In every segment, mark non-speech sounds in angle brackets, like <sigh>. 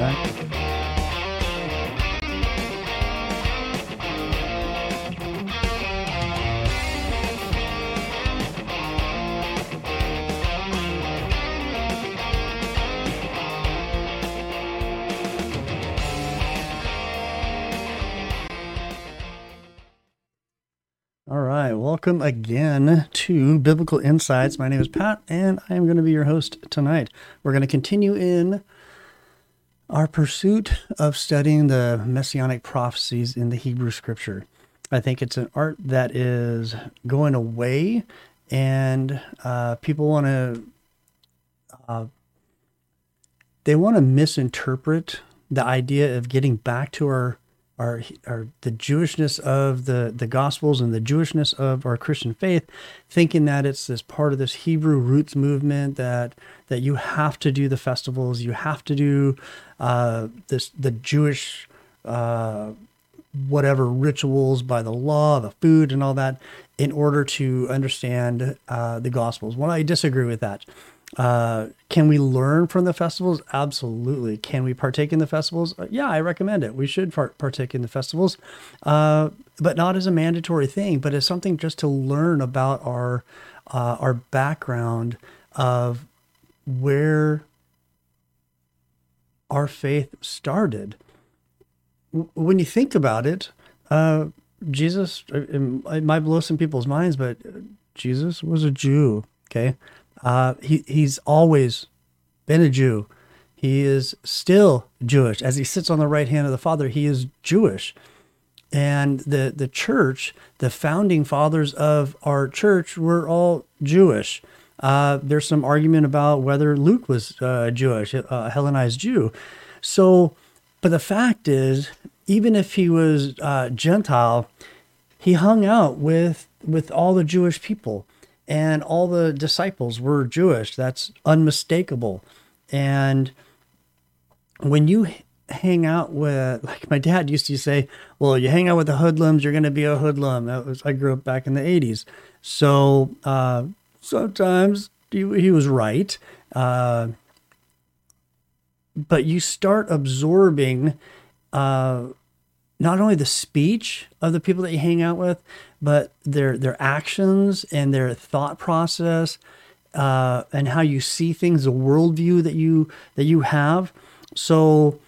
All right, welcome again to Biblical Insights. My name is Pat, and I am going to be your host tonight. We're going to continue in our pursuit of studying the messianic prophecies in the Hebrew Scripture. I think it's an art that is going away, and uh, people want to uh, they want to misinterpret the idea of getting back to our our, our the Jewishness of the the Gospels and the Jewishness of our Christian faith, thinking that it's this part of this Hebrew roots movement that that you have to do the festivals, you have to do uh, this the Jewish uh, whatever rituals by the law, the food, and all that, in order to understand uh, the Gospels. Well, I disagree with that. Uh, can we learn from the festivals? Absolutely. Can we partake in the festivals? Uh, yeah, I recommend it. We should part- partake in the festivals, uh, but not as a mandatory thing, but as something just to learn about our uh, our background of where our faith started. W- When you think about it, uh, Jesus, uh, it might blow some people's minds, but Jesus was a Jew. Okay. Uh, he, he's always been a Jew. He is still Jewish. As he sits on the right hand of the Father, he is Jewish. And the, the church, the founding fathers of our church, were all Jewish. Uh, there's some argument about whether Luke was uh, Jewish, a Hellenized Jew. So, but the fact is, even if he was uh, Gentile, he hung out with with all the Jewish people and all the disciples were Jewish. That's unmistakable. And when you hang out with, <laughs> like my dad used to say, well, you hang out with the hoodlums, you're going to be a hoodlum. That was, I grew up back in the 80s. So uh, sometimes he, he was right. Uh, but you start absorbing uh, not only the speech of the people that you hang out with, but their their actions and their thought process, uh, and how you see things, the worldview that you that you have. So,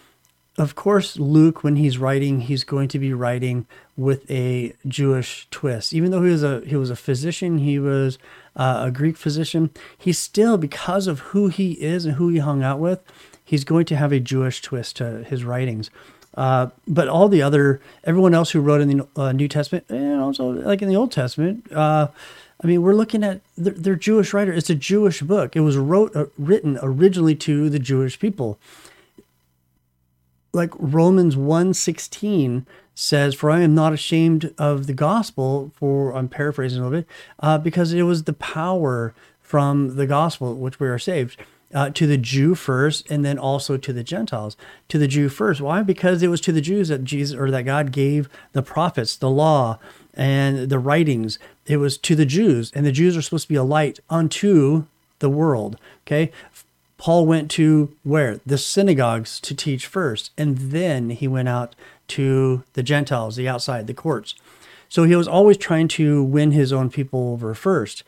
of course, Luke, when he's writing, he's going to be writing with a Jewish twist. Even though he was a he was a physician, he was uh, a Greek physician. He still, because of who he is and who he hung out with, he's going to have a Jewish twist to his writings. Uh, but all the other, everyone else who wrote in the uh, New Testament, and also like in the Old Testament, uh, I mean, we're looking at they're Jewish writer. It's a Jewish book. It was wrote uh, written originally to the Jewish people. Like Romans 1.16 says, "For I am not ashamed of the gospel." For I'm paraphrasing a little bit, uh, because it was the power from the gospel which we are saved uh, to the Jew first, and then also to the Gentiles. To the Jew first. Why? Because it was to the Jews that Jesus or that God gave the prophets, the law, and the writings. It was to the Jews, and the Jews are supposed to be a light unto the world. Okay. Paul went to where? The synagogues to teach first, and then he went out to the Gentiles, the outside, the courts. So he was always trying to win his own people over first.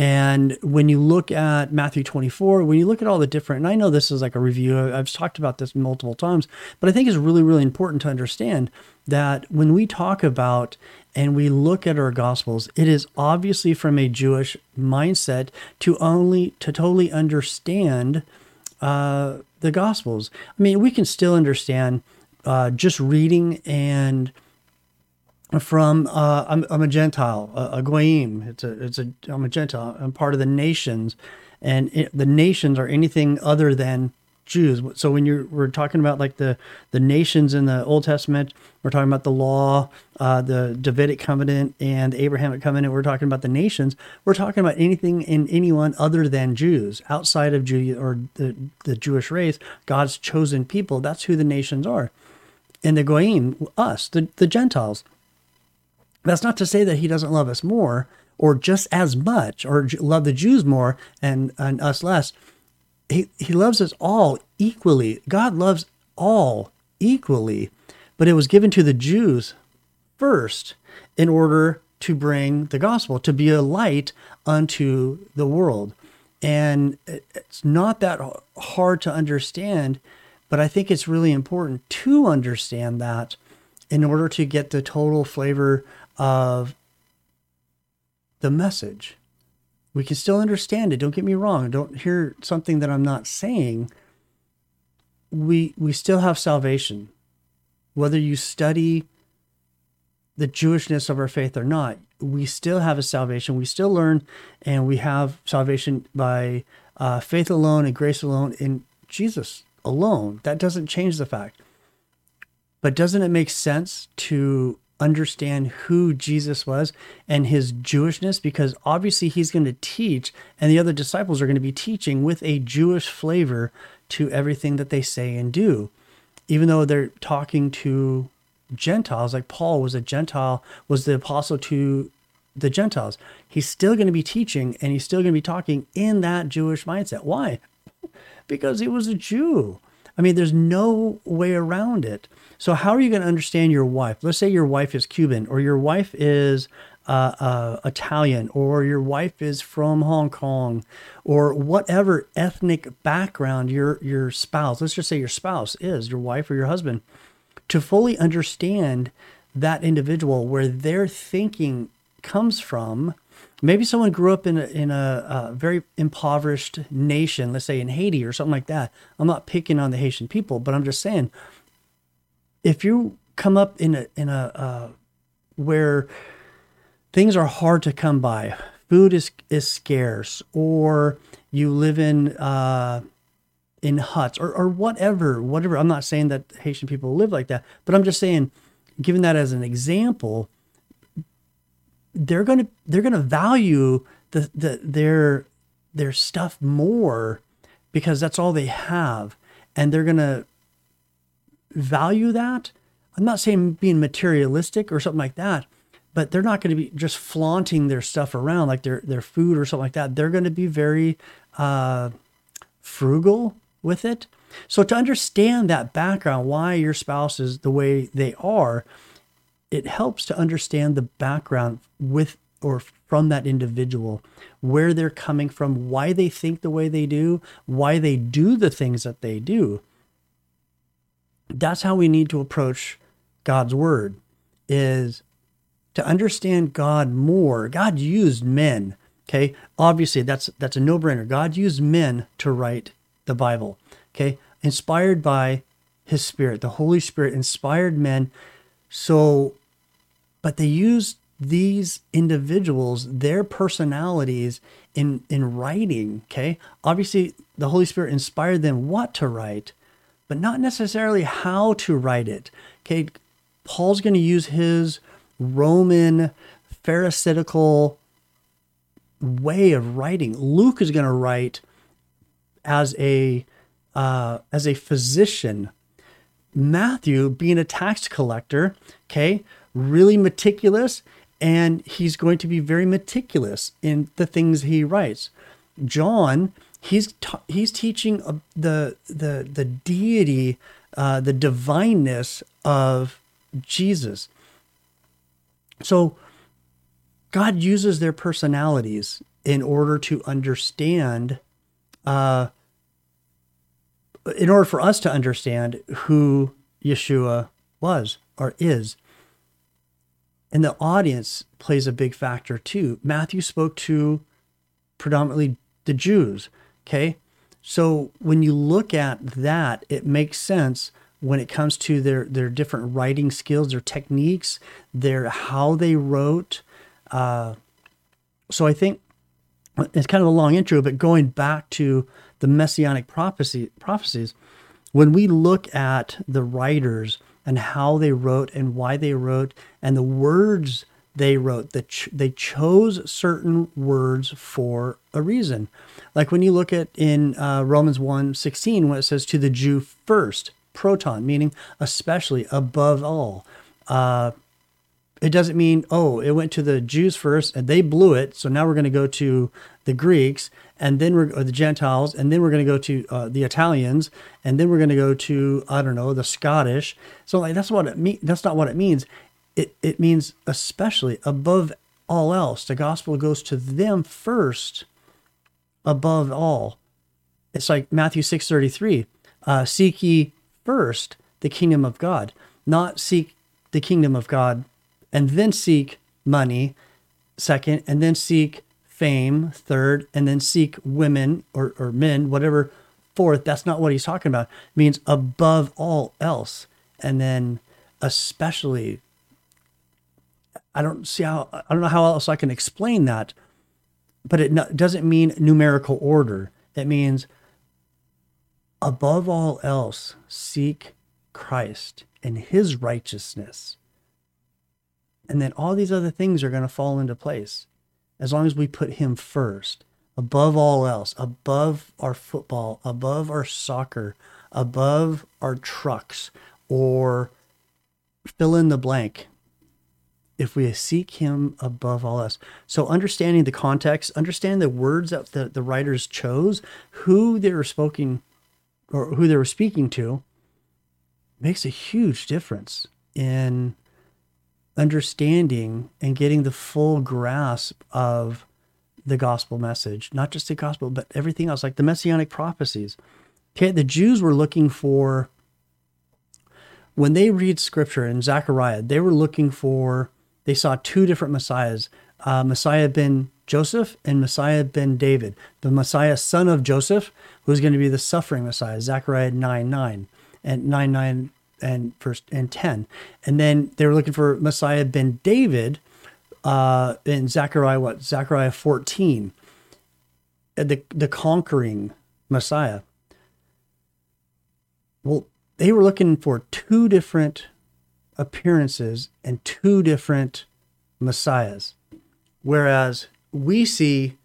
And when you look at Matthew 24, when you look at all the different, and I know this is like a review, I've talked about this multiple times, but I think it's really, really important to understand that when we talk about and we look at our gospels, it is obviously from a Jewish mindset to only to totally understand uh, the gospels. I mean, we can still understand uh, just reading and from uh, I'm, I'm a Gentile, a, a goyim. It's a it's a I'm a Gentile. I'm part of the nations, and it, the nations are anything other than Jews. So when you're we're talking about like the the nations in the Old Testament, we're talking about the law, uh, the Davidic covenant, and the Abrahamic covenant. We're talking about the nations. We're talking about anything and anyone other than Jews, outside of Jew or the the Jewish race, God's chosen people. That's who the nations are, and the goyim, us, the the Gentiles. That's not to say that he doesn't love us more or just as much or love the Jews more and, and us less. He, he loves us all equally. God loves all equally, but it was given to the Jews first in order to bring the gospel, to be a light unto the world. And it's not that hard to understand, but I think it's really important to understand that in order to get the total flavor of the message. We can still understand it. Don't get me wrong. Don't hear something that I'm not saying. We we still have salvation. Whether you study the Jewishness of our faith or not, we still have a salvation. We still learn, and we have salvation by uh, faith alone and grace alone in Jesus alone. That doesn't change the fact. But doesn't it make sense to understand who Jesus was and his Jewishness? Because obviously he's going to teach, and the other disciples are going to be teaching with a Jewish flavor to everything that they say and do. Even though they're talking to Gentiles, like Paul was a Gentile, was the apostle to the Gentiles. He's still going to be teaching and he's still going to be talking in that Jewish mindset. Why? <laughs> because he was a Jew. I mean, there's no way around it. So, how are you going to understand your wife? Let's say your wife is Cuban, or your wife is uh, uh, Italian, or your wife is from Hong Kong, or whatever ethnic background your your spouse. Let's just say your spouse is your wife or your husband to fully understand that individual where their thinking comes from. Maybe someone grew up in a, in a, a, very impoverished nation, let's say in Haiti or something like that. I'm not picking on the Haitian people, but I'm just saying, if you come up in a in a uh, where things are hard to come by, food is is scarce, or you live in uh, in huts or, or whatever, whatever. I'm not saying that Haitian people live like that, but I'm just saying, given that as an example, they're gonna they're gonna value the, the their their stuff more because that's all they have, and they're gonna value that. I'm not saying being materialistic or something like that, but they're not going to be just flaunting their stuff around like their their food or something like that. They're going to be very uh, frugal with it. So to understand that background, why your spouse is the way they are, it helps to understand the background with or from that individual, where they're coming from, why they think the way they do, why they do the things that they do. That's how we need to approach God's word is to understand God more. God used men, okay? Obviously that's that's a no-brainer. God used men to write the Bible. Okay. Inspired by his spirit. The Holy Spirit inspired men. So, but they used these individuals, their personalities in, in writing. Okay. Obviously, the Holy Spirit inspired them what to write, but not necessarily how to write it. Okay. Paul's going to use his Roman Pharisaical way of writing. Luke is going to write as a uh, as a physician. Matthew, being a tax collector, okay, really meticulous, and he's going to be very meticulous in the things he writes. John, he's ta- he's teaching uh, the the the deity, uh, the divineness of Jesus. So, God uses their personalities in order to understand uh, in order for us to understand who Yeshua was or is. And the audience plays a big factor too. Matthew spoke to predominantly the Jews. Okay. So when you look at that, it makes sense when it comes to their, their different writing skills, their techniques, their how they wrote. Uh, so I think it's kind of a long intro, but going back to the messianic prophecy prophecies, when we look at the writers and how they wrote and why they wrote and the words they wrote, that ch- they chose certain words for a reason. Like when you look at in uh, Romans 1 16, when it says to the Jew first, proton, meaning especially above all. Uh, it doesn't mean, oh, it went to the Jews first and they blew it. So now we're going to go to the Greeks, and then we're or the Gentiles, and then we're going to go to uh, the Italians, and then we're going to go to I don't know the Scottish. So like that's what it mean. That's not what it means. It it means especially above all else. The gospel goes to them first, above all. It's like Matthew six thirty three. Uh, seek ye first the kingdom of God, not seek the kingdom of God and then seek money second, and then seek fame third, and then seek women or, or men, whatever fourth. That's not what he's talking about. It means above all else. And then especially I don't see how I don't know how else I can explain that, but it doesn't mean numerical order. It means above all else, seek Christ and his righteousness. And then all these other things are going to fall into place as long as we put him first, above all else, above our football, above our soccer, above our trucks, or fill in the blank. If we seek him above all else. So, understanding the context, understand the words that the, the writers chose, who they were speaking or who they were speaking to, makes a huge difference in understanding and getting the full grasp of the gospel message, not just the gospel, but everything else, like the messianic prophecies. Okay, the Jews were looking for, when they read scripture in Zechariah, they were looking for, they saw two different messiahs uh, Messiah ben Joseph and Messiah ben David. The Messiah, son of Joseph, who's going to be the suffering Messiah, Zechariah 9 9 and 9 9 and first and 10 and then they were looking for messiah ben david uh in zechariah what zechariah 14 uh, the the conquering messiah. Well they were looking for two different appearances and two different messiahs. Whereas we see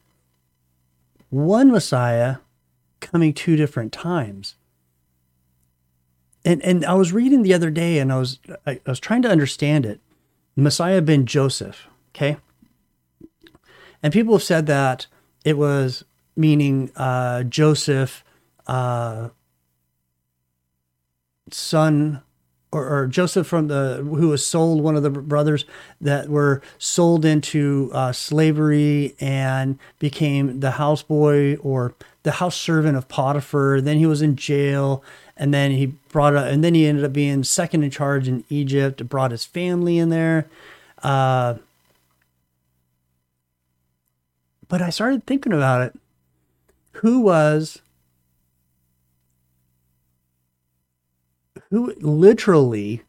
one messiah coming two different times. And and I was reading the other day, and I was I, I was trying to understand it. Messiah ben Joseph, okay, and people have said that it was meaning uh, Joseph, uh, son or, or, Joseph from the who was sold one of the brothers that were sold into uh, slavery and became the houseboy or the house servant of Potiphar. Then he was in jail and then he brought up, and then he ended up being second in charge in Egypt. Brought his family in there. Uh, but I started thinking about it. Who was who literally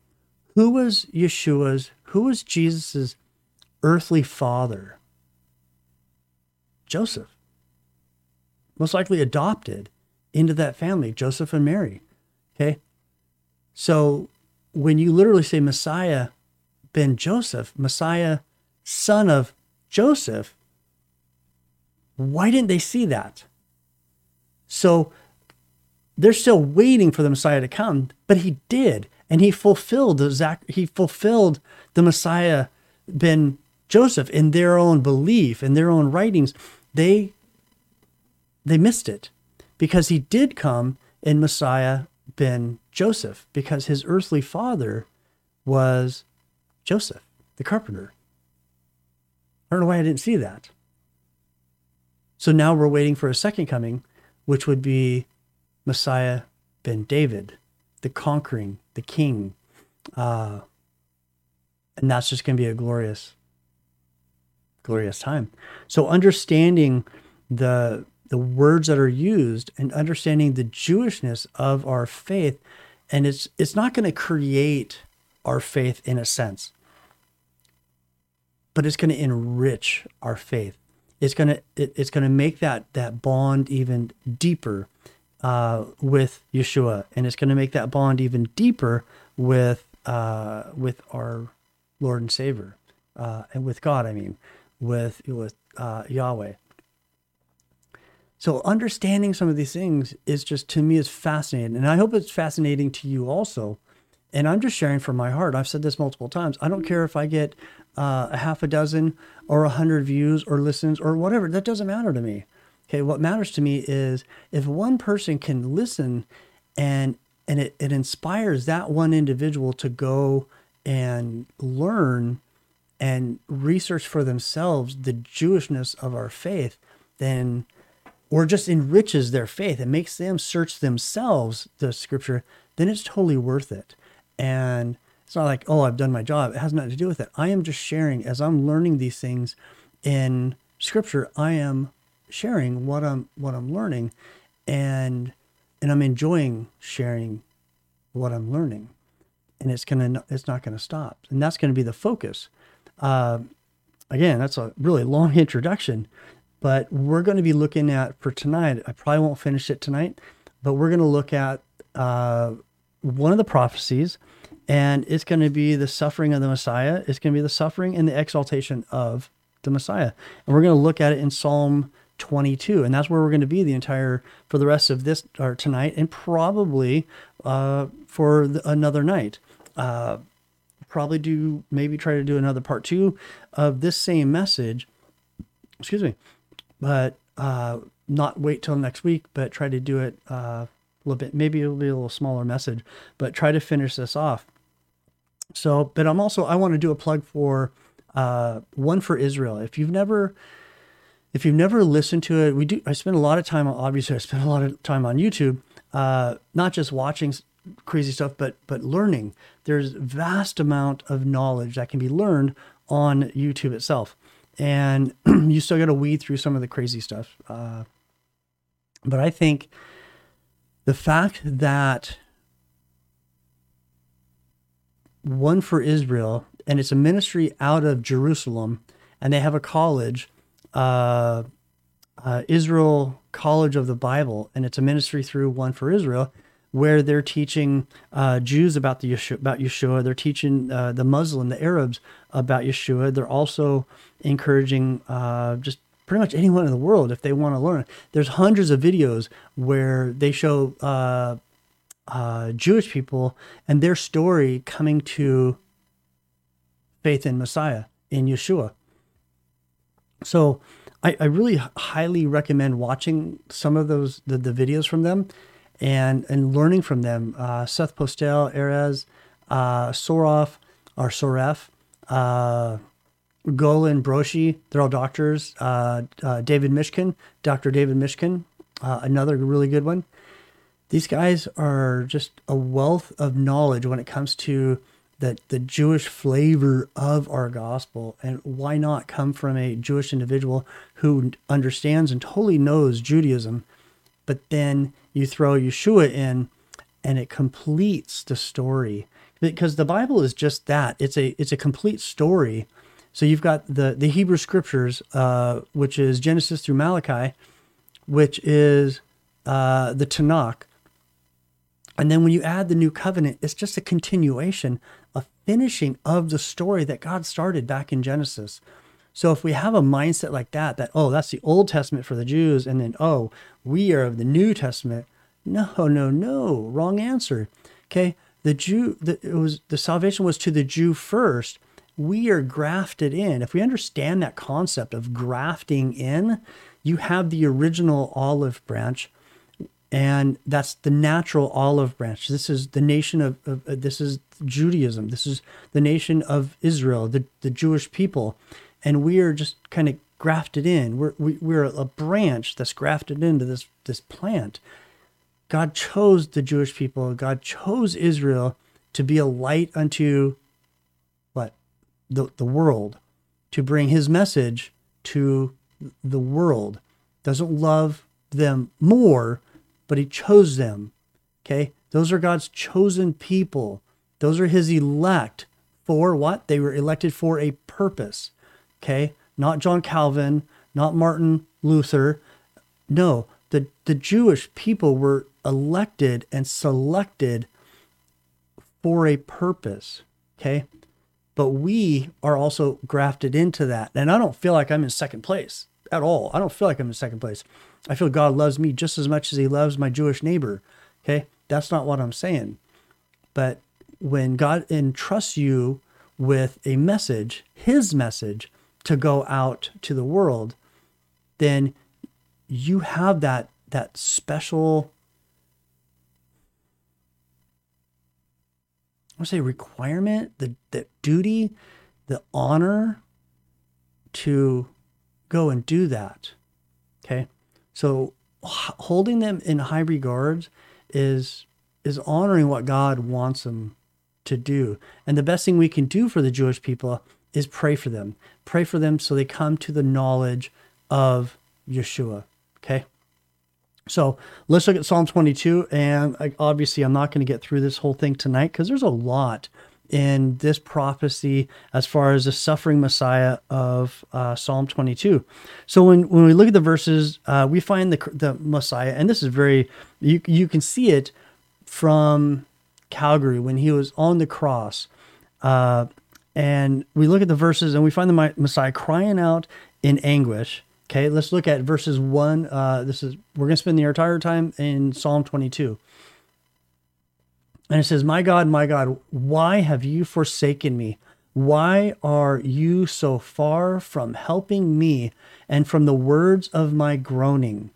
who was Yeshua's who was Jesus's earthly father? Joseph. Most likely adopted into that family, Joseph and Mary. Okay. So when you literally say Messiah ben Joseph, Messiah son of Joseph, why didn't they see that? So they're still waiting for the Messiah to come, but he did, and he fulfilled the Zach, he fulfilled the Messiah ben Joseph in their own belief, in their own writings. They they missed it because he did come in Messiah ben Joseph because his earthly father was Joseph, the carpenter. I don't know why I didn't see that. So now we're waiting for a second coming, which would be Messiah ben David, the conquering, the king. Uh, and that's just going to be a glorious, glorious time. So understanding the the words that are used and understanding the Jewishness of our faith. And it's it's not going to create our faith in a sense, but it's going to enrich our faith. It's going to it, it's going to make that that bond even deeper uh, with Yeshua, and it's going to make that bond even deeper with uh, with our Lord and Savior, uh, and with God. I mean, with with uh, Yahweh. So understanding some of these things is just to me is fascinating, and I hope it's fascinating to you also. And I'm just sharing from my heart. I've said this multiple times. I don't care if I get uh, a half a dozen or a hundred views or listens or whatever. That doesn't matter to me. Okay, what matters to me is if one person can listen and and it, it inspires that one individual to go and learn and research for themselves the Jewishness of our faith, then or just enriches their faith and makes them search themselves the scripture, then it's totally worth it. And it's not like, oh, I've done my job. It has nothing to do with it. I am just sharing as I'm learning these things in scripture, I am sharing what I'm what I'm learning and and I'm enjoying sharing what I'm learning. And it's gonna it's not gonna stop. And that's gonna be the focus. Uh, again, that's a really long <laughs> introduction, but we're going to be looking at for tonight. I probably won't finish it tonight, but we're going to look at uh, one of the prophecies, and it's going to be the suffering of the Messiah. It's going to be the suffering and the exaltation of the Messiah, and we're going to look at it in Psalm 22 and that's where we're going to be the entire for the rest of this or tonight and probably uh, for the, another night. Uh, probably do maybe try to do another part two of this same message. Excuse me. But uh, not wait till next week but try to do it uh, a little bit maybe it'll be a little smaller message but try to finish this off. So but i'm also i want to do a plug for uh, one for israel. If you've never if you've never listened to it, we do. I spend a lot of time. Obviously, I spend a lot of time on YouTube, uh, not just watching crazy stuff, but but learning. There's vast amount of knowledge that can be learned on YouTube itself, and <clears throat> you still got to weed through some of the crazy stuff. Uh, but I think the fact that one for Israel, and it's a ministry out of Jerusalem, and they have a college uh, uh, Israel College of the Bible, and it's a ministry through One for Israel, where they're teaching uh, Jews about the Yeshua, about Yeshua. They're teaching uh, the Muslim, the Arabs about Yeshua. They're also encouraging uh, just pretty much anyone in the world if they want to learn. There's hundreds of videos where they show uh, uh, Jewish people and their story coming to faith in Messiah in Yeshua. So I, I really highly recommend watching some of those the, the videos from them and and learning from them. Uh, Seth Postell, Erez, uh, Soroff, or Soref, uh, Golan Broshi, they're all doctors. Uh, uh, David Mishkin, Dr. David Mishkin, uh, another really good one. These guys are just a wealth of knowledge when it comes to the, the Jewish flavor of our gospel. And why not come from a Jewish individual who understands and totally knows Judaism, but then you throw Yeshua in and it completes the story. Because the Bible is just that. It's a it's a complete story. So you've got the, the Hebrew scriptures, uh, which is Genesis through Malachi, which is uh, the Tanakh. And then when you add the new covenant, it's just a continuation finishing of the story that God started back in Genesis. So if we have a mindset like that, that, oh, that's the Old Testament for the Jews, and then, oh, we are of the New Testament. No, no, no, wrong answer. Okay. The Jew, the, it was the salvation was to the Jew first. We are grafted in. If we understand that concept of grafting in, you have the original olive branch and that's the natural olive branch. This is the nation of, of uh, this is Judaism. This is the nation of Israel, the, the Jewish people, and we are just kind of grafted in. We're we, we're a branch that's grafted into this this plant. God chose the Jewish people. God chose Israel to be a light unto what the the world, to bring His message to the world. Doesn't love them more but he chose them. Okay. Those are God's chosen people. Those are his elect for what? They were elected for a purpose. Okay. Not John Calvin, not Martin Luther. No, the, the Jewish people were elected and selected for a purpose. Okay. But we are also grafted into that. And I don't feel like I'm in second place at all. I don't feel like I'm in second place. I feel God loves me just as much as he loves my Jewish neighbor. Okay. That's not what I'm saying. But when God entrusts you with a message, his message, to go out to the world, then you have that that special I want to say requirement, the, the duty, the honor to go and do that. Okay. So holding them in high regards is is honoring what God wants them to do. And the best thing we can do for the Jewish people is pray for them. Pray for them so they come to the knowledge of Yeshua. Okay. So let's look at Psalm 22. And obviously, I'm not going to get through this whole thing tonight because there's a lot in this prophecy as far as the suffering Messiah of uh, Psalm 22. So when, when we look at the verses, uh, we find the, the Messiah, and this is very, you, you can see it from Calvary when he was on the cross. Uh, and we look at the verses and we find the Messiah crying out in anguish. Okay, let's look at verses one. Uh, this is we're going to spend the entire time in Psalm 22. And it says, My God, my God, why have you forsaken me? Why are you so far from helping me and from the words of my groaning?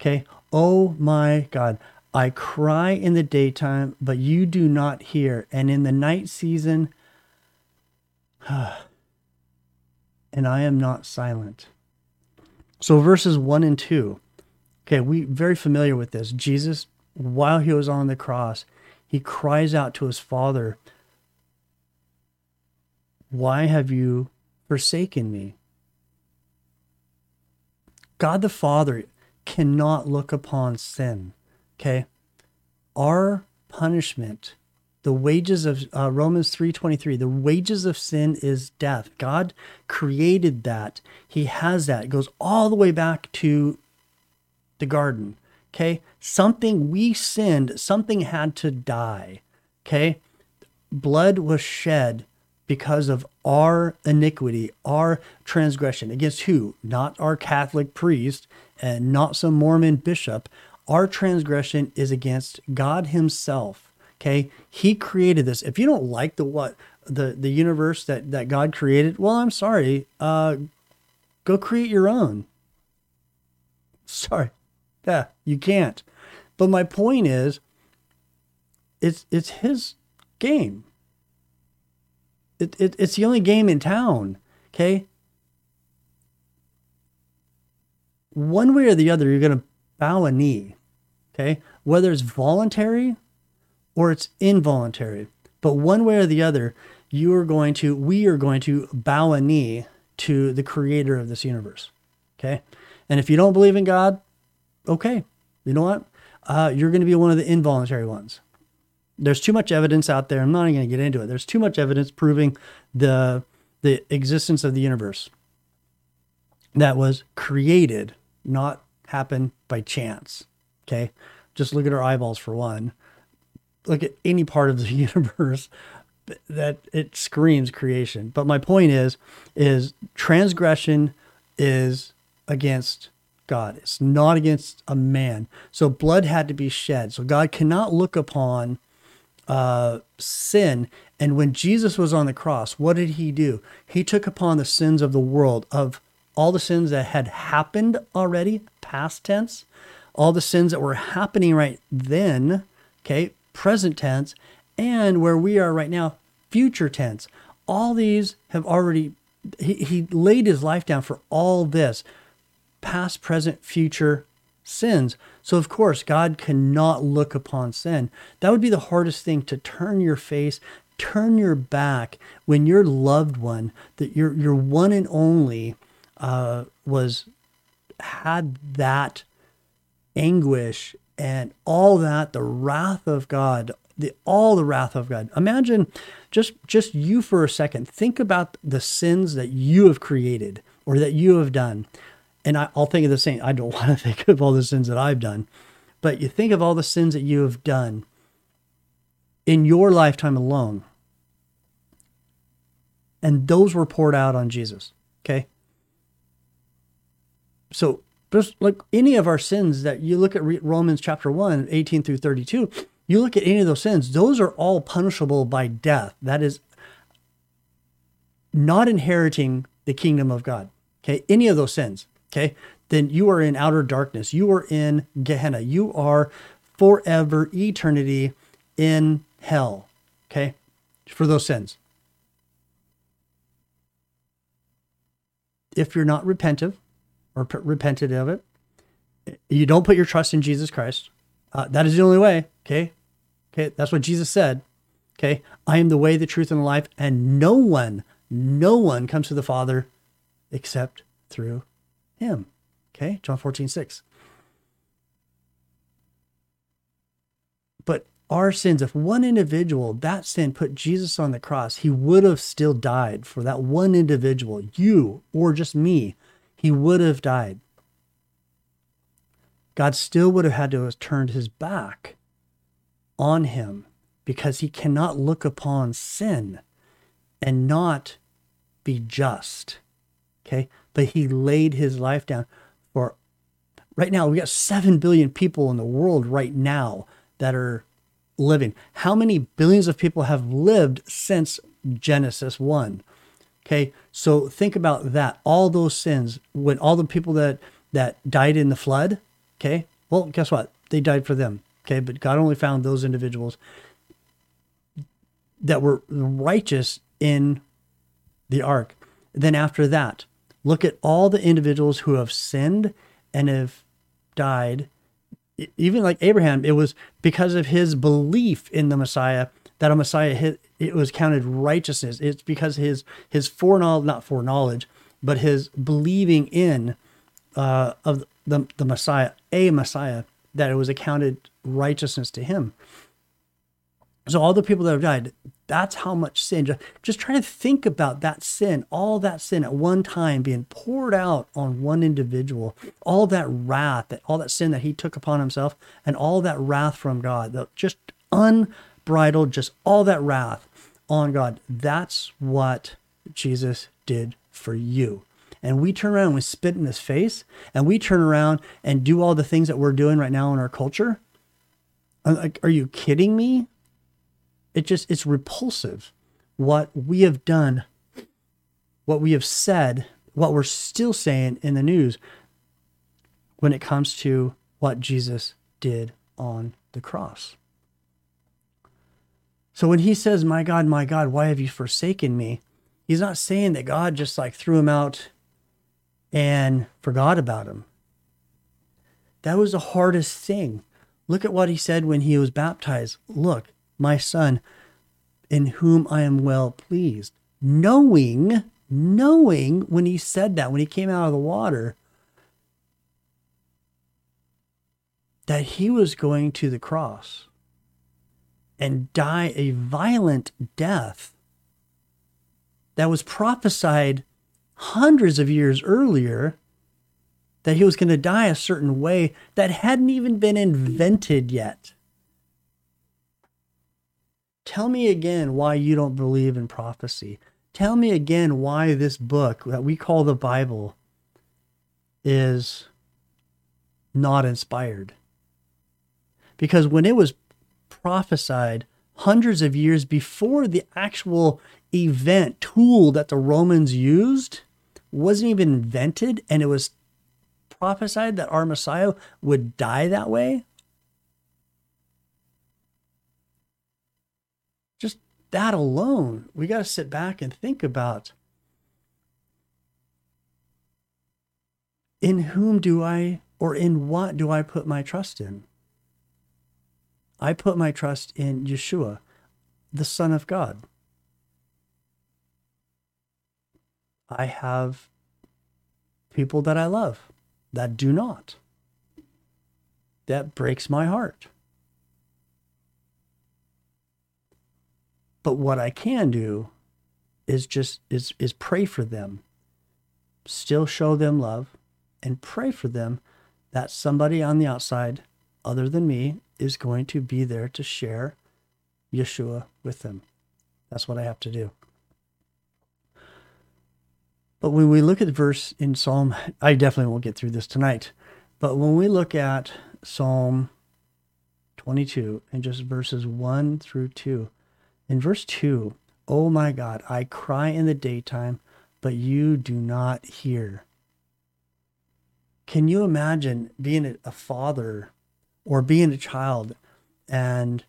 Okay. Oh my God, I cry in the daytime, but you do not hear. And in the night season, <sighs> and I am not silent. So verses one and two. Okay, we very familiar with this. Jesus, while he was on the cross, he cries out to his father, Why have you forsaken me? God the Father cannot look upon sin. Okay? Our punishment, the wages of uh, Romans 3:23, the wages of sin is death. God created that. He has that. It goes all the way back to the garden. Okay. Something we sinned, something had to die. Okay. Blood was shed because of our iniquity, our transgression against who? Not our Catholic priest and not some Mormon bishop. Our transgression is against God Himself. Okay. He created this. If you don't like the what the, the universe that, that God created, well, I'm sorry. Uh, go create your own. <laughs> Sorry. Yeah, you can't. But my point is, it's it's his game. It, it it's the only game in town. Okay. One way or the other, you're gonna bow a knee. Okay, whether it's voluntary or it's involuntary, but one way or the other, you are going to, we are going to bow a knee to the creator of this universe. Okay. And if you don't believe in God, okay, you know what? Uh, you're going to be one of the involuntary ones. There's too much evidence out there. I'm not even going to get into it. There's too much evidence proving the the existence of the universe that was created, not happen by chance. Okay, just look at our eyeballs for one. Look at any part of the <laughs> universe that it screams creation. But my point is, is transgression is against God. It's not against a man. So blood had to be shed. So God cannot look upon uh, sin. And when Jesus was on the cross, what did he do? He took upon the sins of the world, of all the sins that had happened already, past tense, all the sins that were happening right then, okay, present tense, and where we are right now, future tense. All these have already, he, he laid his life down for all this past, present, future sins. So, of course, God cannot look upon sin. That would be the hardest thing to turn your face, turn your back when your loved one, that your, your one and only, uh, was had that anguish and all that, the wrath of God, the all the wrath of God. Imagine just just you for a second. Think about the sins that you have created or that you have done and I, will think of the same. I don't <laughs> want to think of all the sins that I've done, but you think of all the sins that you have done in your lifetime alone. And those were poured out on Jesus. Okay. So just like any of our sins that you look at Romans chapter 1, 18 through 32, You look at any of those sins, those are all punishable by death. That is not inheriting the kingdom of God. Okay. Any of those sins. Okay. Then you are in outer darkness. You are in Gehenna. You are forever, eternity in hell. Okay. For those sins. If you're not repentive or p- repented of it, you don't put your trust in Jesus Christ. Uh, that is the only way. Okay. Okay. That's what Jesus said. Okay. I am the way, the truth, and the life, and no one, no one comes to the Father except through him. Okay. John 14, 6. But our sins, if one individual, that sin put Jesus on the cross, he would have still died for that one individual, you or just me. He would have died. God still would have had to have turned his back on him because he cannot look upon sin and not be just. Okay. But he laid his life down for right now. We got 7 billion people in the world right now that are living. How many billions of people have lived since Genesis 1? Okay. So think about that. All those sins, when all the people that, that died in the flood, Okay. Well, guess what? They died for them. Okay. But God only found those individuals that were righteous in the ark. Then after that, look at all the individuals who have sinned and have died. Even like Abraham, it was because of his belief in the Messiah that a Messiah hit, it was counted righteousness. It's because his his foreknowledge, not foreknowledge, but his believing in uh, of the, the Messiah, a Messiah, that it was accounted righteousness to him. So all the people that have died, that's how much sin. Just, just try to think about that sin, all that sin at one time being poured out on one individual, all that wrath, that all that sin that he took upon himself, and all that wrath from God, just unbridled, just all that wrath on God. That's what Jesus did for you. And we turn around and we spit in his face and we turn around and do all the things that we're doing right now in our culture. I'm like are you kidding me? It just it's repulsive what we have done what we have said what we're still saying in the news when it comes to what jesus did on the cross so when he says my god my god why have you forsaken me he's not saying that god just like threw him out and forgot about him. That was the hardest thing. Look at what he said when he was baptized. Look, my son, in whom I am well pleased. Knowing, knowing when he said that, when he came out of the water, that he was going to the cross and die a violent death that was prophesied hundreds of years earlier that he was going to die a certain way that hadn't even been invented yet. Tell me again why you don't believe in prophecy. Tell me again why this book that we call the Bible is not inspired. Because when it was prophesied hundreds of years before the actual event tool that the Romans used, wasn't even invented and it was prophesied that our Messiah would die that way? Just that alone, we got to sit back and think about in whom do I or in what do I put my trust in? I put my trust in Yeshua, the Son of God. I have people that I love that do not. That breaks my heart. But what I can do is just is is pray for them. Still show them love and pray for them that somebody on the outside other than me is going to be there to share Yeshua with them. That's what I have to do. But when we look at the verse in Psalm, I definitely won't get through this tonight. But when we look at Psalm 22, and just verses 1 through 2. In verse 2, Oh my God, I cry in the daytime, but you do not hear. Can you imagine being a father or being a child and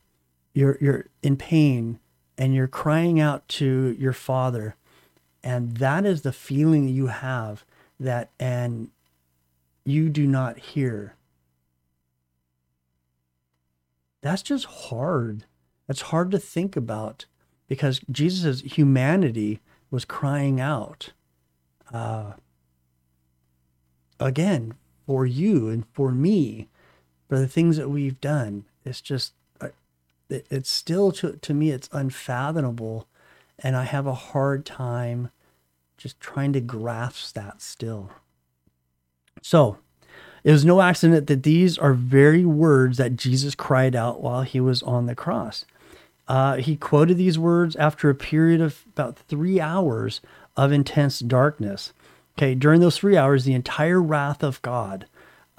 you're you're in pain and you're crying out to your father. And that is the feeling you have that and you do not hear. That's just hard. That's hard to think about because jesus' humanity was crying out uh, again for you and for me for the things that we've done it's just it, it's still to, to me it's unfathomable and i have a hard time just trying to grasp that still. So it was no accident that these are very words that jesus cried out while he was on the cross. Uh, he quoted these words after a period of about three hours of intense darkness. Okay during those three hours the entire wrath of god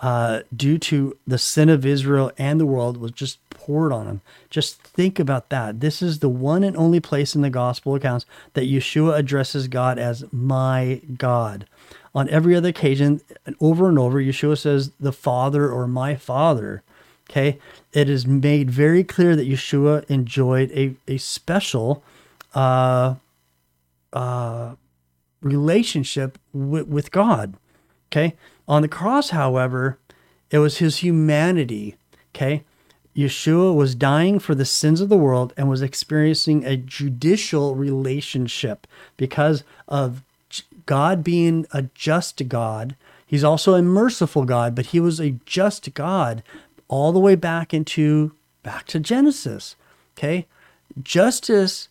uh, due to the sin of Israel and the world was just poured on him. Just think about that. This is the one and only place in the gospel accounts that Yeshua addresses God as my God. On every other occasion, and over and over, Yeshua says the Father or my Father. Okay, it is made very clear that Yeshua enjoyed a, a special uh, uh, relationship with, with God. Okay, on the cross, however, it was his humanity. Okay. Yeshua was dying for the sins of the world and was experiencing a judicial relationship because of God being a just God. He's also a merciful God, but he was a just God all the way back into back to Genesis. Okay? Justice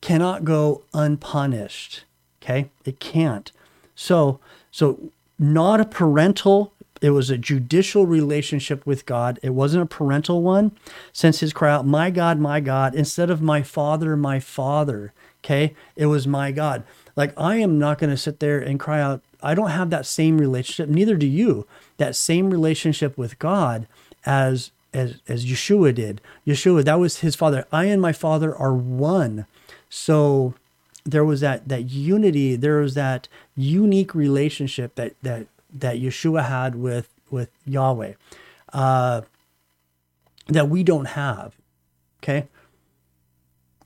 cannot go unpunished. Okay? It can't. So so not a parental it was a judicial relationship with God. It wasn't a parental one. Since his cry out, My God, my God, instead of my Father, my Father, okay, it was my God. Like, I am not going to sit there and cry out. I don't have that same relationship, neither do you, that same relationship with God as as as Yeshua did. Yeshua, that was his father. I and my father are one. So there was that that unity, there was that unique relationship that that that Yeshua had with with Yahweh uh, that we don't have. Okay.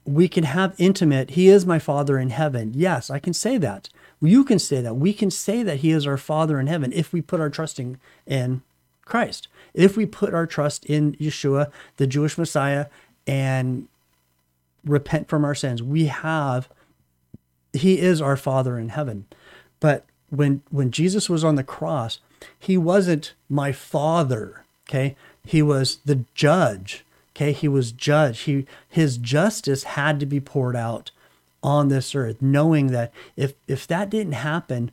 We can have intimate, He is my Father in heaven. Yes, I can say that. You can say that. We can say that He is our Father in heaven if we put our trusting in Christ. If we put our trust in Yeshua, the Jewish Messiah, and repent from our sins, we have, He is our Father in heaven. But when when Jesus was on the cross, he wasn't my father, okay? He was the judge, okay? He was judge. He his justice had to be poured out on this earth, knowing that if if that didn't happen,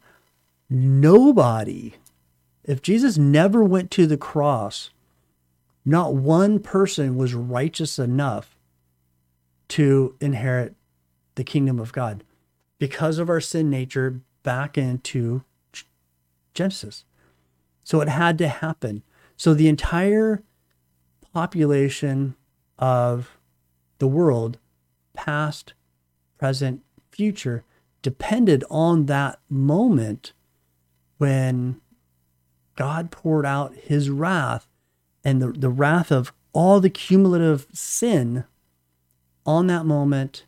nobody if Jesus never went to the cross, not one person was righteous enough to inherit the kingdom of God because of our sin nature, back into Genesis. So it had to happen. So the entire population of the world, past, present, future, depended on that moment when God poured out his wrath and the, the wrath of all the cumulative sin on that moment,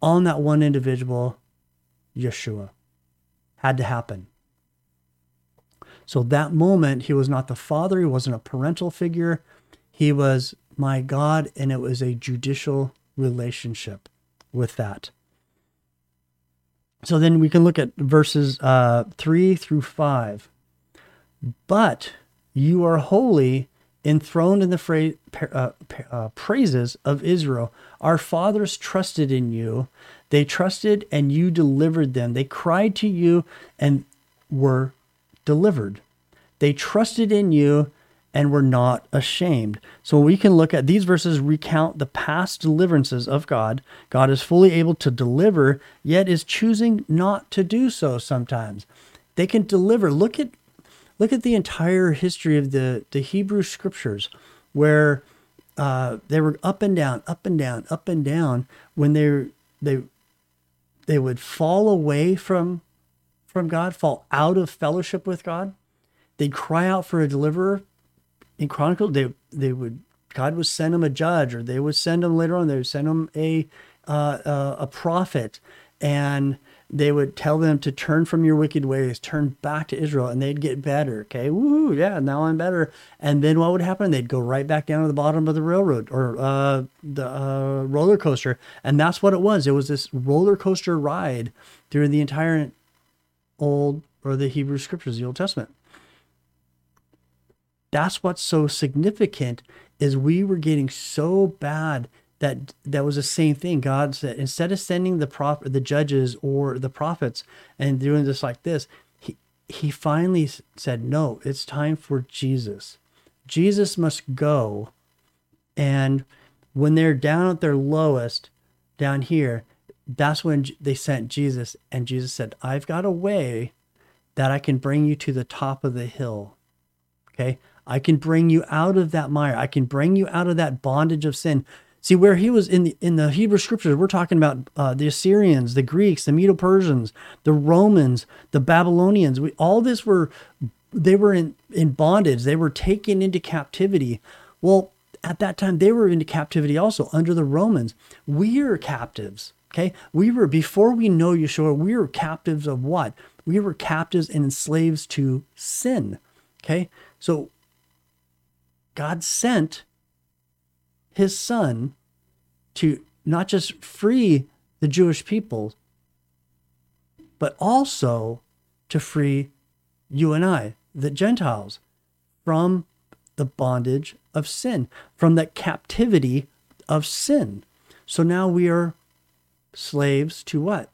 on that one individual, Yeshua had to happen. So that moment, he was not the father, he wasn't a parental figure, he was my God, and it was a judicial relationship with that. So then we can look at verses uh, 3 through 5. But you are holy, enthroned in the fra- uh, uh, praises of Israel. Our fathers trusted in you. They trusted and you delivered them. They cried to you and were delivered. They trusted in you and were not ashamed. So we can look at these verses recount the past deliverances of God. God is fully able to deliver, yet is choosing not to do so sometimes. They can deliver. Look at look at the entire history of the, the Hebrew scriptures where uh, they were up and down, up and down, up and down when they they they would fall away from from God, fall out of fellowship with God. They'd cry out for a deliverer. In Chronicle, they they would God would send them a judge, or they would send them later on. They would send them a uh, uh, a prophet, and they would tell them to turn from your wicked ways, turn back to Israel, and they'd get better. Okay, woo, yeah, now I'm better. And then what would happen? They'd go right back down to the bottom of the railroad or uh, the uh, roller coaster, and that's what it was. It was this roller coaster ride through the entire Old or the Hebrew Scriptures, the Old Testament. That's what's so significant is we were getting so bad that that was the same thing. God said instead of sending the prop the judges or the prophets and doing this like this, he he finally said, "No, it's time for Jesus. Jesus must go." And when they're down at their lowest, down here, that's when they sent Jesus, and Jesus said, "I've got a way that I can bring you to the top of the hill." Okay, I can bring you out of that mire. I can bring you out of that bondage of sin. See where he was in the in the Hebrew scriptures. We're talking about uh, the Assyrians, the Greeks, the Medo-Persians, the Romans, the Babylonians. We, all this were they were in in bondage. They were taken into captivity. Well, at that time they were into captivity also under the Romans. We are captives. Okay, we were before we know Yeshua. We were captives of what? We were captives and slaves to sin. Okay, so God sent his son to not just free the Jewish people, but also to free you and I, the Gentiles, from the bondage of sin, from the captivity of sin. So now we are slaves to what?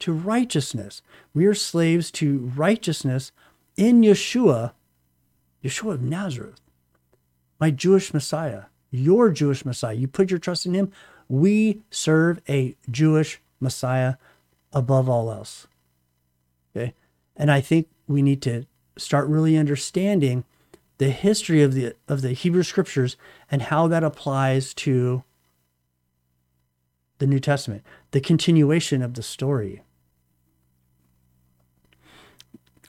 To righteousness. We are slaves to righteousness in Yeshua, Yeshua of Nazareth, my Jewish Messiah your Jewish Messiah. You put your trust in him. We serve a Jewish Messiah above all else. Okay. And I think we need to start really understanding the history of the of the Hebrew scriptures and how that applies to the New Testament, the continuation of the story.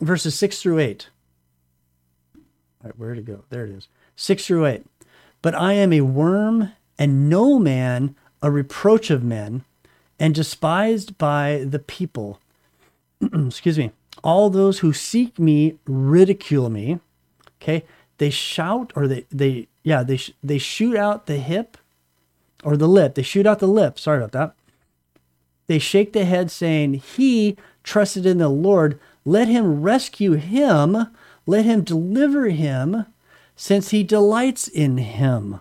Verses 6 through 8. All right, where to go? There it is. 6 through 8. But I am a worm and no man, a reproach of men, and despised by the people. <clears throat> Excuse me. All those who seek me ridicule me. Okay. They shout or they, they, yeah, they, they shoot out the hip or the lip. They shoot out the lip. Sorry about that. They shake the head saying, He trusted in the Lord. Let him rescue him. Let him deliver him since he delights in him.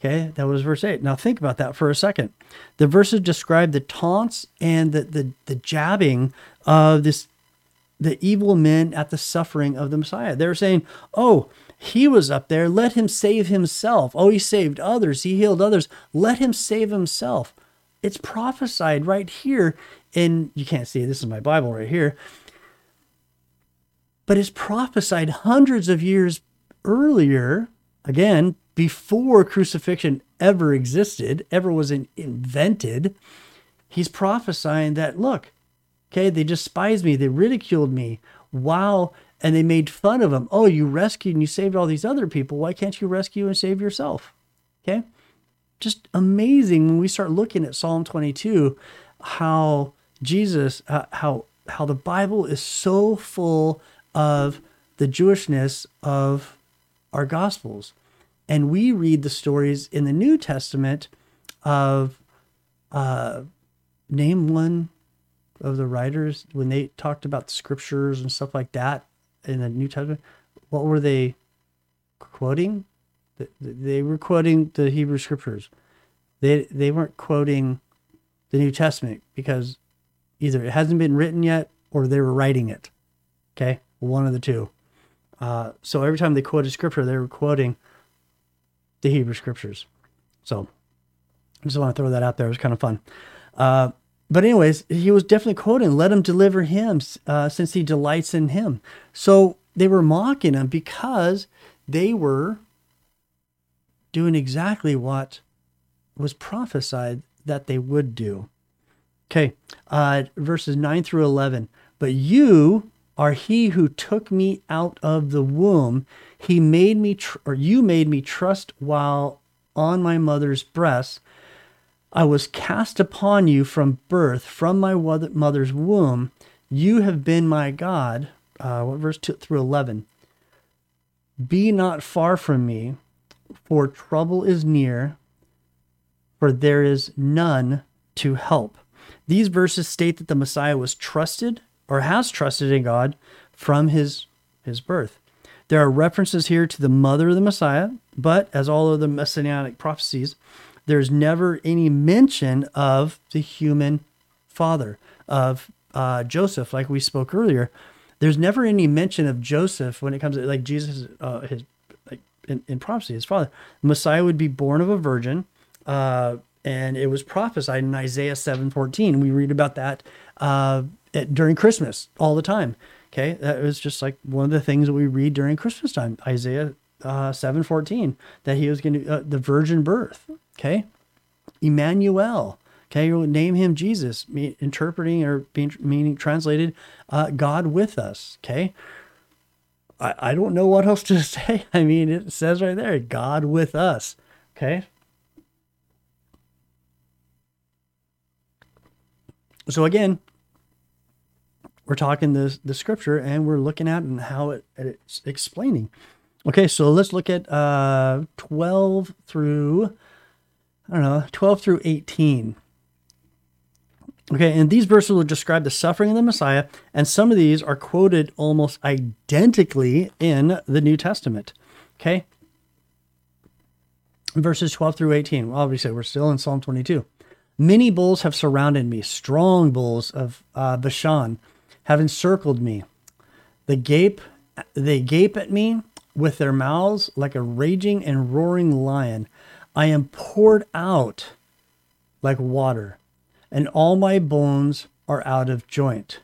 Okay, that was verse 8. Now think about that for a second. The verses describe the taunts and the, the, the jabbing of this the evil men at the suffering of the Messiah. They're saying, Oh, he was up there, let him save himself. Oh, he saved others, he healed others. Let him save himself. It's prophesied right here and you can't see this is my Bible right here. But it's prophesied hundreds of years earlier, again, before crucifixion ever existed, ever was invented, he's prophesying that, look, okay, they despised me, they ridiculed me. Wow. And they made fun of him. Oh, you rescued and you saved all these other people. Why can't you rescue and save yourself? Okay. Just amazing when we start looking at Psalm 22, how Jesus, uh, how, how the Bible is so full of the Jewishness of our Gospels. And we read the stories in the New Testament of, uh, name one of the writers when they talked about the scriptures and stuff like that in the New Testament. What were they quoting? They were quoting the Hebrew scriptures. They they weren't quoting the New Testament because either it hasn't been written yet or they were writing it. Okay, one of the two. Uh, so every time they quoted scripture, they were quoting the Hebrew scriptures. So I just want to throw that out there. It was kind of fun. Uh, but anyways, he was definitely quoting, "Let him deliver him, uh, since he delights in him." So they were mocking him because they were doing exactly what was prophesied that they would do. Okay, uh, verses 9 through 11. But you are he who took me out of the womb. He made me, tr- or you made me trust while on my mother's breast. I was cast upon you from birth, from my mother's womb. You have been my God. Uh, what verse 2 through 11? Be not far from me, for trouble is near, for there is none to help. These verses state that the Messiah was trusted or has trusted in God from his, his birth. There are references here to the mother of the Messiah, but as all of the messianic prophecies, there's never any mention of the human father, of uh, Joseph, like we spoke earlier. There's never any mention of Joseph when it comes to like Jesus, uh, his like in, in prophecy, his father. Messiah would be born of a virgin. Uh, and it was prophesied in Isaiah 7:14. We read about that uh, at, during Christmas all the time. Okay, that was just like one of the things that we read during Christmas time, Isaiah uh, 7:14, that he was going to uh, the virgin birth. Okay, Emmanuel. Okay, you name him Jesus, interpreting or being meaning translated, uh, God with us. Okay, I, I don't know what else to <laughs> say. I mean, it says right there, God with us. Okay, So again, we're talking the the scripture and we're looking at and how it, it's explaining. Okay, so let's look at uh, 12 through I don't know, 12 through 18. Okay, and these verses will describe the suffering of the Messiah, and some of these are quoted almost identically in the New Testament. Okay, verses 12 through 18. Well, obviously, we're still in Psalm 22. Many bulls have surrounded me, strong bulls of uh, Bashan have encircled me. They gape, they gape at me with their mouths like a raging and roaring lion. I am poured out like water, and all my bones are out of joint.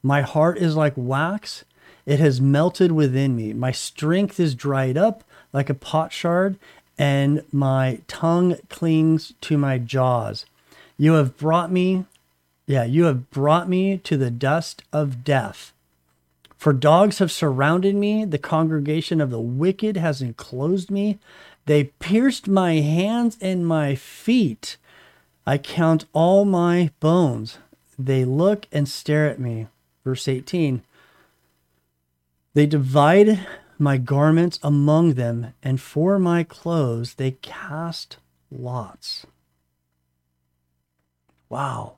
My heart is like wax, it has melted within me. My strength is dried up like a potsherd, and my tongue clings to my jaws. You have brought me, yeah, you have brought me to the dust of death. For dogs have surrounded me, the congregation of the wicked has enclosed me. They pierced my hands and my feet. I count all my bones. They look and stare at me. Verse 18. They divide my garments among them, and for my clothes they cast lots. Wow.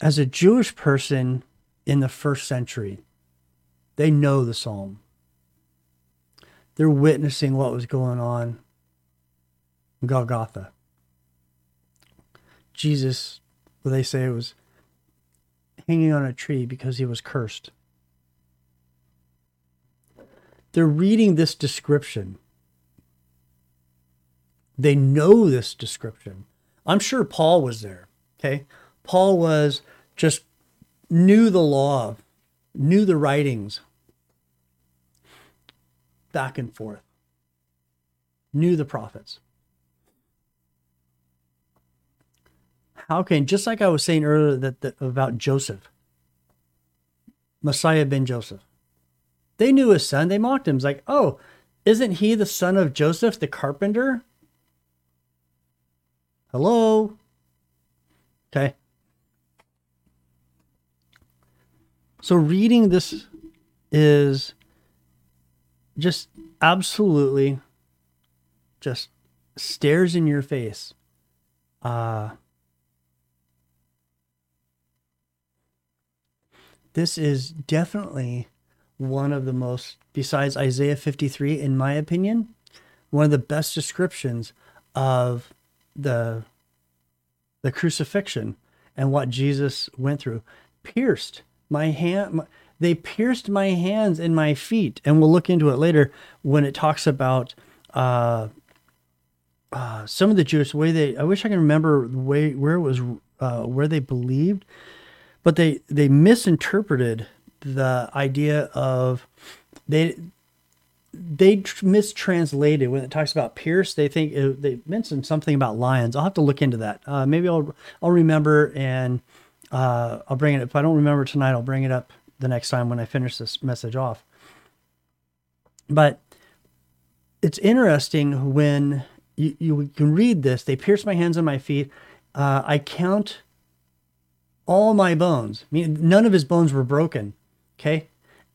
As a Jewish person in the first century, they know the psalm. They're witnessing what was going on in Golgotha. Jesus, what they say, was hanging on a tree because he was cursed. They're reading this description they know this description. I'm sure Paul was there. Okay. Paul was just knew the law, knew the writings back and forth, knew the prophets. How can, just like I was saying earlier that, that about Joseph, Messiah ben Joseph, they knew his son. They mocked him. It's like, oh, isn't he the son of Joseph the carpenter? Hello? Okay. So reading this is just absolutely just stares in your face. Uh, this is definitely one of the most, besides Isaiah 53, in my opinion, one of the best descriptions of the the crucifixion and what Jesus went through. Pierced my hand. they pierced my hands and my feet, and we'll look into it later when it talks about uh, uh, some of the Jewish way they. I wish I can remember the way where it was uh, where they believed, but they they misinterpreted the idea of they they mistranslated when it talks about pierce. They think it, they mentioned something about lions. I'll have to look into that. Uh, maybe I'll I'll remember and uh, I'll bring it. If I don't remember tonight, I'll bring it up the next time when I finish this message off. But it's interesting when you, you can read this. They pierced my hands and my feet. Uh, I count all my bones. I mean, none of his bones were broken. Okay.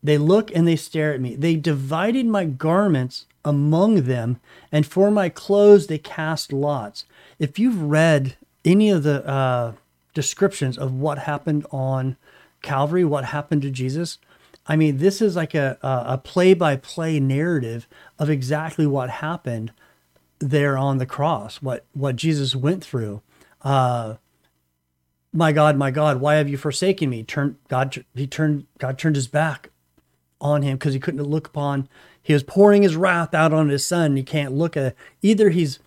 They look and they stare at me. They divided my garments among them, and for my clothes they cast lots. If you've read any of the uh, descriptions of what happened on Calvary, what happened to Jesus, I mean, this is like a a play by play narrative of exactly what happened there on the cross, what what Jesus went through. Uh, my God, my God, why have you forsaken me? Turn God, he turned God turned his back on him because he couldn't look upon. He was pouring his wrath out on his son. and He can't look at either. He's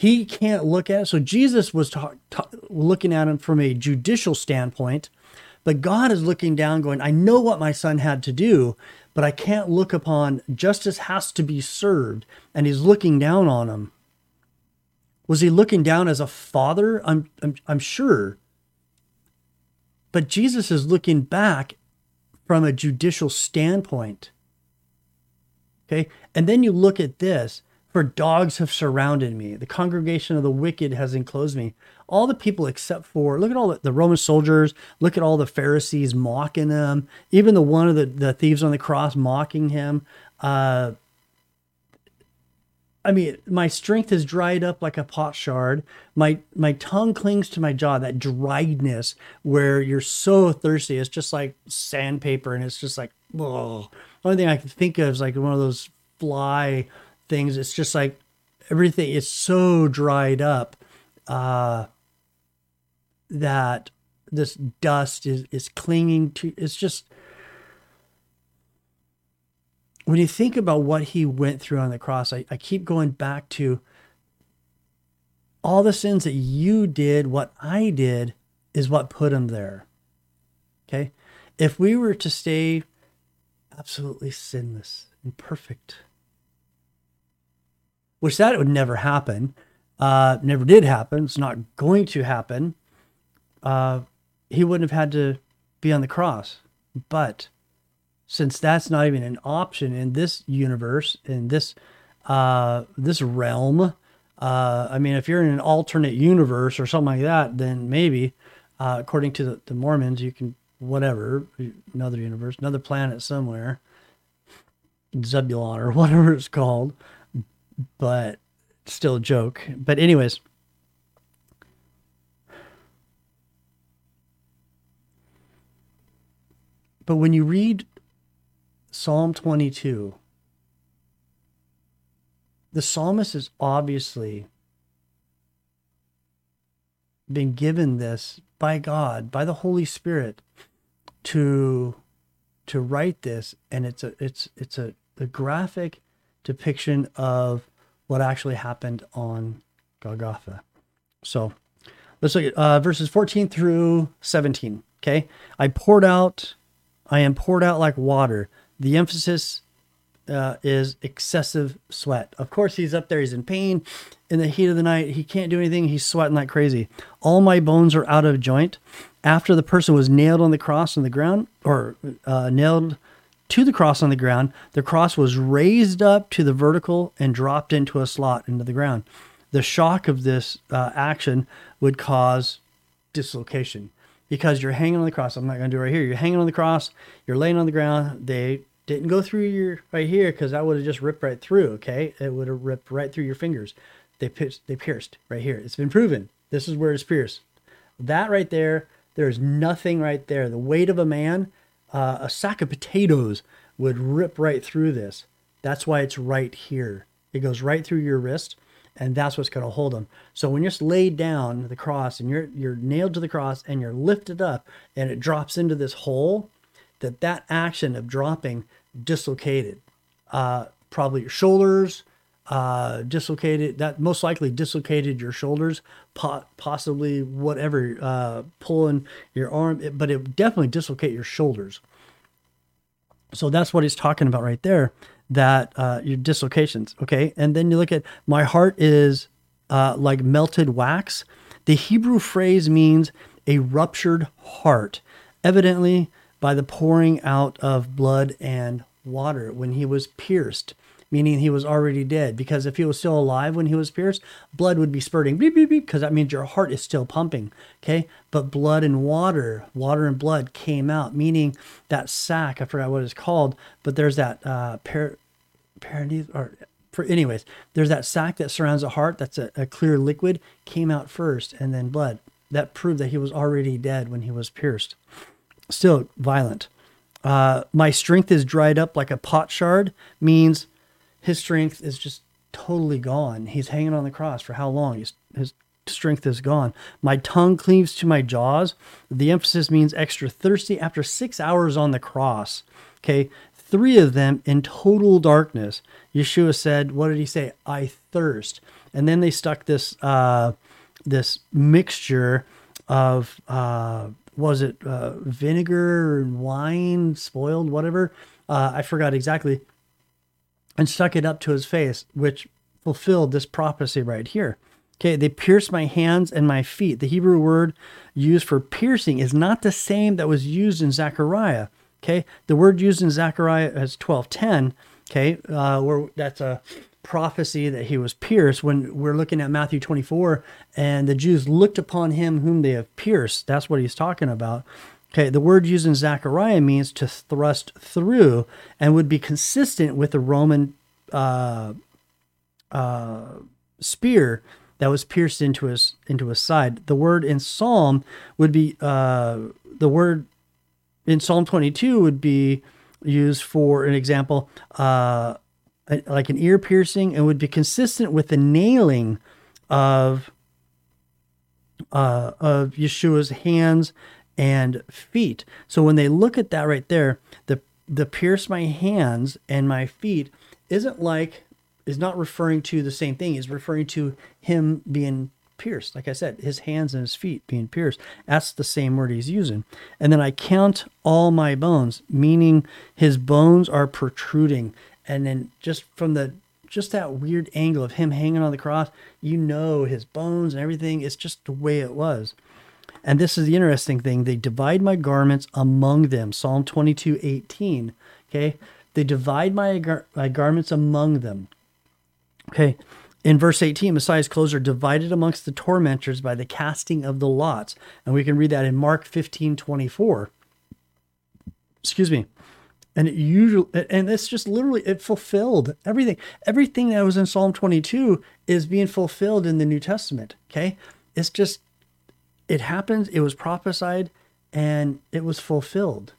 he can't look at. It. So Jesus was ta- ta- looking at him from a judicial standpoint, but God is looking down, going, "I know what my son had to do, but I can't look upon. Justice has to be served," and he's looking down on him. Was he looking down as a father? I'm I'm, I'm sure. But Jesus is looking back from a judicial standpoint. Okay. And then you look at this for dogs have surrounded me. The congregation of the wicked has enclosed me. All the people except for, look at all the, the Roman soldiers, look at all the Pharisees mocking him, even the one of the, the thieves on the cross mocking him. Uh, I mean, my strength is dried up like a potsherd. My my tongue clings to my jaw. That driedness, where you're so thirsty, it's just like sandpaper, and it's just like, oh. The only thing I can think of is like one of those fly things. It's just like everything is so dried up uh, that this dust is is clinging to. It's just when you think about what he went through on the cross, I, I keep going back to all the sins that you did, what I did, is what put him there. Okay? If we were to stay absolutely sinless and perfect, which that would never happen, uh, never did happen, it's not going to happen, uh, he wouldn't have had to be on the cross. But since that's not even an option in this universe, in this uh, this realm. Uh, I mean, if you're in an alternate universe or something like that, then maybe, uh, according to the, the Mormons, you can whatever another universe, another planet somewhere, Zebulon or <laughs> whatever it's called, but still a joke. But anyways. But when you read Psalm 22, the psalmist is obviously been given this by God, by the Holy Spirit, to to write this, and it's a it's it's a, a graphic depiction of what actually happened on Golgotha. So let's look at uh, verses 14 through 17. Okay, I poured out, I am poured out like water the emphasis uh, is excessive sweat. Of course, he's up there, he's in pain in the heat of the night. He can't do anything, he's sweating like crazy. All my bones are out of joint. After the person was nailed on the cross on the ground, or uh, nailed to the cross on the ground, the cross was raised up to the vertical and dropped into a slot into the ground. The shock of this uh, action would cause dislocation because you're hanging on the cross. I'm not going to do it right here. You're hanging on the cross, you're laying on the ground. They didn't go through your right here because that would have just ripped right through. Okay, it would have ripped right through your fingers. They pierced, they pierced right here. It's been proven. This is where it's pierced. That right there, there's nothing right there. The weight of a man, uh, a sack of potatoes would rip right through this. That's why it's right here. It goes right through your wrist, and that's what's going to hold them. So when you're laid down the cross and you're you're nailed to the cross and you're lifted up and it drops into this hole, that that action of dropping dislocated. Uh, probably your shoulders uh, dislocated. That most likely dislocated your shoulders, po- possibly whatever uh, pulling your arm, but it definitely dislocate your shoulders. So that's what he's talking about right there. that uh, your dislocations. Okay, and then you look at my heart is uh, like melted wax. The Hebrew phrase means a ruptured heart, evidently by the pouring out of blood and water when he was pierced meaning he was already dead. Because if he was still alive when he was pierced, blood would be spurting, beep, beep, beep, because that means your heart is still pumping. Okay. But blood and water, water and blood came out, meaning that sac, I forgot what it's called, but there's that uh, per, or for anyways, there's that sac that surrounds the heart that's a, a clear liquid, came out first, and then blood. That proved that he was already dead when he was pierced. Still violent. Uh, my strength is dried up like a potsherd means his strength is just totally gone. He's hanging on the cross for how long? His, his strength is gone. My tongue cleaves to my jaws. The emphasis means extra thirsty after six hours on the cross. Okay, three of them in total darkness. Yeshua said, "What did he say? I thirst." And then they stuck this uh, this mixture of uh, was it uh, vinegar and wine, spoiled, whatever. Uh, I forgot exactly and stuck it up to his face, which fulfilled this prophecy right here. Okay, they pierced my hands and my feet. The Hebrew word used for piercing is not the same that was used in Zechariah. Okay, the word used in Zechariah is 12:10. Okay, uh, where that's a prophecy that he was pierced. When we're looking at Matthew 24, and the Jews looked upon him whom they have pierced. That's what he's talking about. Okay, the word used in Zechariah means to thrust through and would be consistent with the Roman uh, uh, spear that was pierced into his into his side. The word in Psalm would be uh, the word in Psalm 22 would be used for an example, uh, like an ear piercing, and would be consistent with the nailing of uh, of Yeshua's hands and feet. So when they look at that right there, the the pierce my hands and my feet isn't like is not referring to the same thing. Is referring to him being pierced. Like I said, his hands and his feet being pierced. That's the same word he's using. And then I count all my bones, meaning his bones are protruding. And then just from the just that weird angle of him hanging on the cross, you know his bones and everything. It's just the way it was. And this is the interesting thing. They divide my garments among them. Psalm 22, 18. Okay. They divide my, gar- my garments among them. Okay. In verse 18, Messiah's clothes are divided amongst the tormentors by the casting of the lots. And we can read that in Mark 15, 24. Excuse me. And it usually, and it's just literally, it fulfilled everything. Everything that was in Psalm 22 is being fulfilled in the New Testament. Okay. It's just it happened, it was prophesied, and it was fulfilled.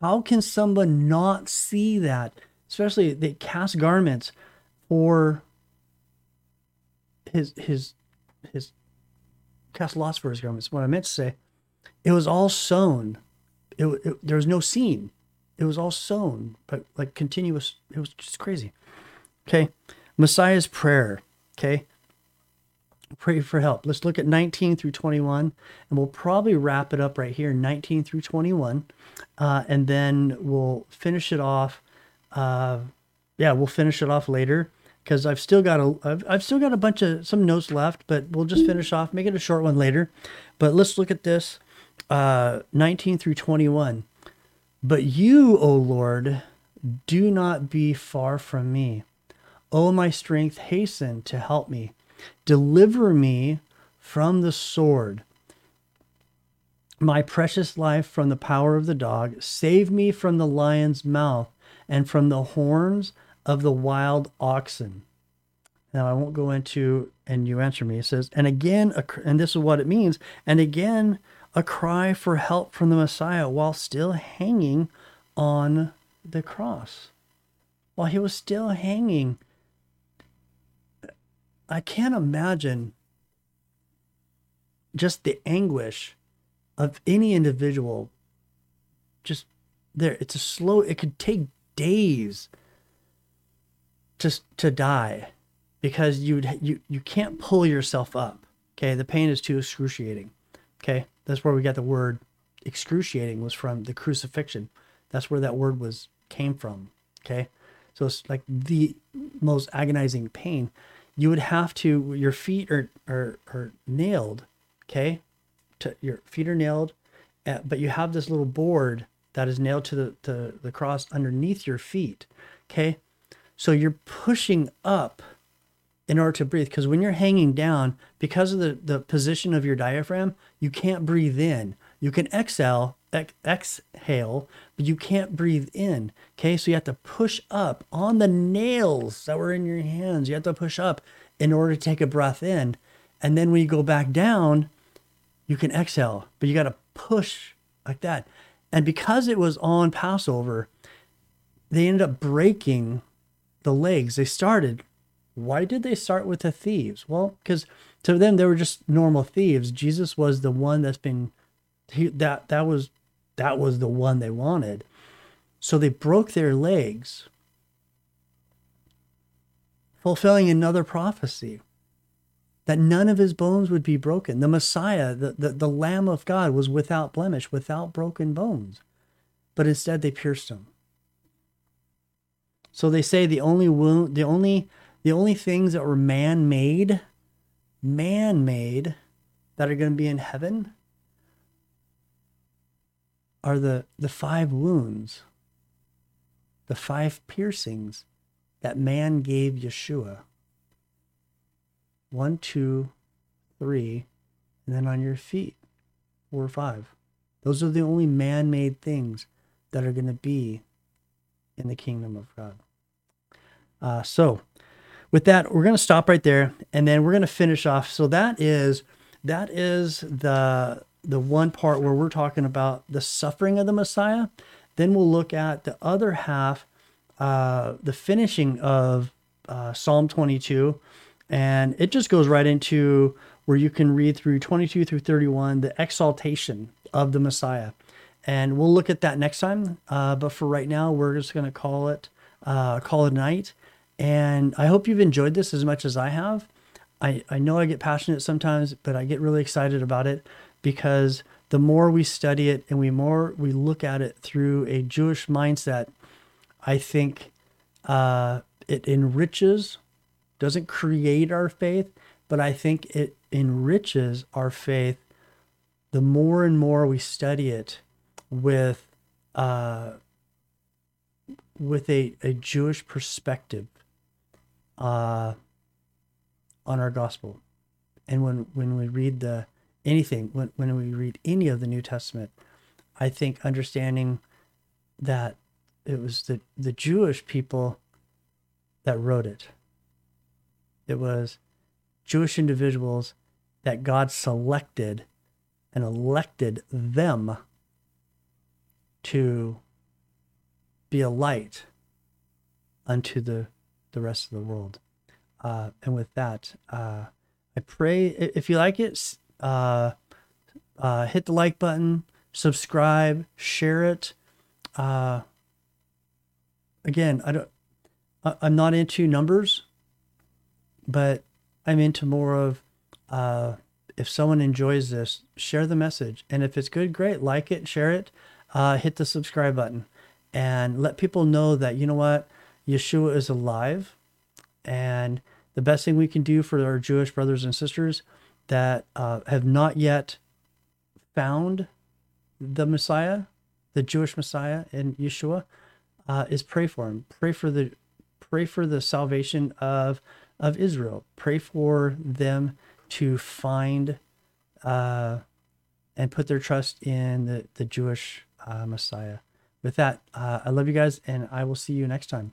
How can someone not see that? Especially they cast garments for his his his cast lots for his garments. What I meant to say, it was all sewn. It, it, there was no seam. It was all sewn, but like continuous. It was just crazy. Okay, Messiah's prayer. Okay, pray for help. Let's look at 19 through 21, and we'll probably wrap it up right here, 19 through 21, uh, and then we'll finish it off. Uh, yeah, we'll finish it off later because I've still got a I've, I've still got a bunch of some notes left, but we'll just finish off, make it a short one later. But let's look at this, uh, 19 through 21. But you, O Lord, do not be far from me. O my strength, hasten to help me. Deliver me from the sword, my precious life from the power of the dog. Save me from the lion's mouth and from the horns of the wild oxen. Now, I won't go into, and you answer me. It says, and again, and this is what it means, and again, a cry for help from the Messiah while still hanging on the cross. While he was still hanging I can't imagine just the anguish of any individual. Just there it's a slow it could take days just to die because you you you can't pull yourself up okay? The pain is too excruciating okay? That's where we got the word excruciating was from the crucifixion. That's where that word was came from okay? So it's like the most agonizing pain. You would have to, your feet are, are, are nailed, okay? To, your feet are nailed, uh, but you have this little board that is nailed to the, to the cross underneath your feet, okay? So you're pushing up in order to breathe because when you're hanging down, because of the, the position of your diaphragm, you can't breathe in. You can exhale, ex- exhale, but you can't breathe in. Okay, so you have to push up on the nails that were in your hands. You have to push up in order to take a breath in. And then when you go back down, you can exhale, but you got to push like that. And because it was on Passover, they ended up breaking the legs. They started. Why did they start with the thieves? Well, because to them they were just normal thieves. Jesus was the one that's been he, that that was that was the one they wanted. So they broke their legs, fulfilling another prophecy that none of his bones would be broken. The Messiah, the, the, the Lamb of God, was without blemish, without broken bones. But instead they pierced him. So they say the only wound, the only the only things that were man-made, man-made that are going to be in heaven are the, the five wounds, the five piercings that man gave Yeshua. One, two, three, and then on your feet, four or five. Those are the only man made things that are going to be in the kingdom of God. Uh, so, with that, we're going to stop right there, and then we're going to finish off. So that is that is the the one part where we're talking about the suffering of the Messiah. Then we'll look at the other half, uh, the finishing of uh, Psalm 22. And it just goes right into where you can read through 22 through 31, the exaltation of the Messiah. And we'll look at that next time. Uh, but for right now, we're just going to call it uh, call it night. And I hope you've enjoyed this as much as I have. I, I know I get passionate sometimes, but I get really excited about it because the more we study it and we more we look at it through a Jewish mindset, I think uh, it enriches, doesn't create our faith, but I think it enriches our faith the more and more we study it with uh, with a, a Jewish perspective uh, on our gospel. And when, when we read the anything when, when we read any of the New Testament, I think understanding that it was the, the Jewish people that wrote it. It was Jewish individuals that God selected and elected them to be a light unto the, the rest of the world. Uh, and with that, uh, I pray if you like it, uh, uh, hit the like button, subscribe, share it. Uh, again, I don't. I, I'm not into numbers, but I'm into more of uh, if someone enjoys this, share the message, and if it's good, great, like it, share it, uh, hit the subscribe button, and let people know that you know what, Yeshua is alive, and the best thing we can do for our Jewish brothers and sisters that uh, have not yet found the Messiah, the Jewish Messiah in Yeshua, uh, is pray for him. Pray for the pray for the salvation of of Israel. Pray for them to find uh, and put their trust in the the Jewish uh, Messiah. With that, uh, I love you guys, and I will see you next time.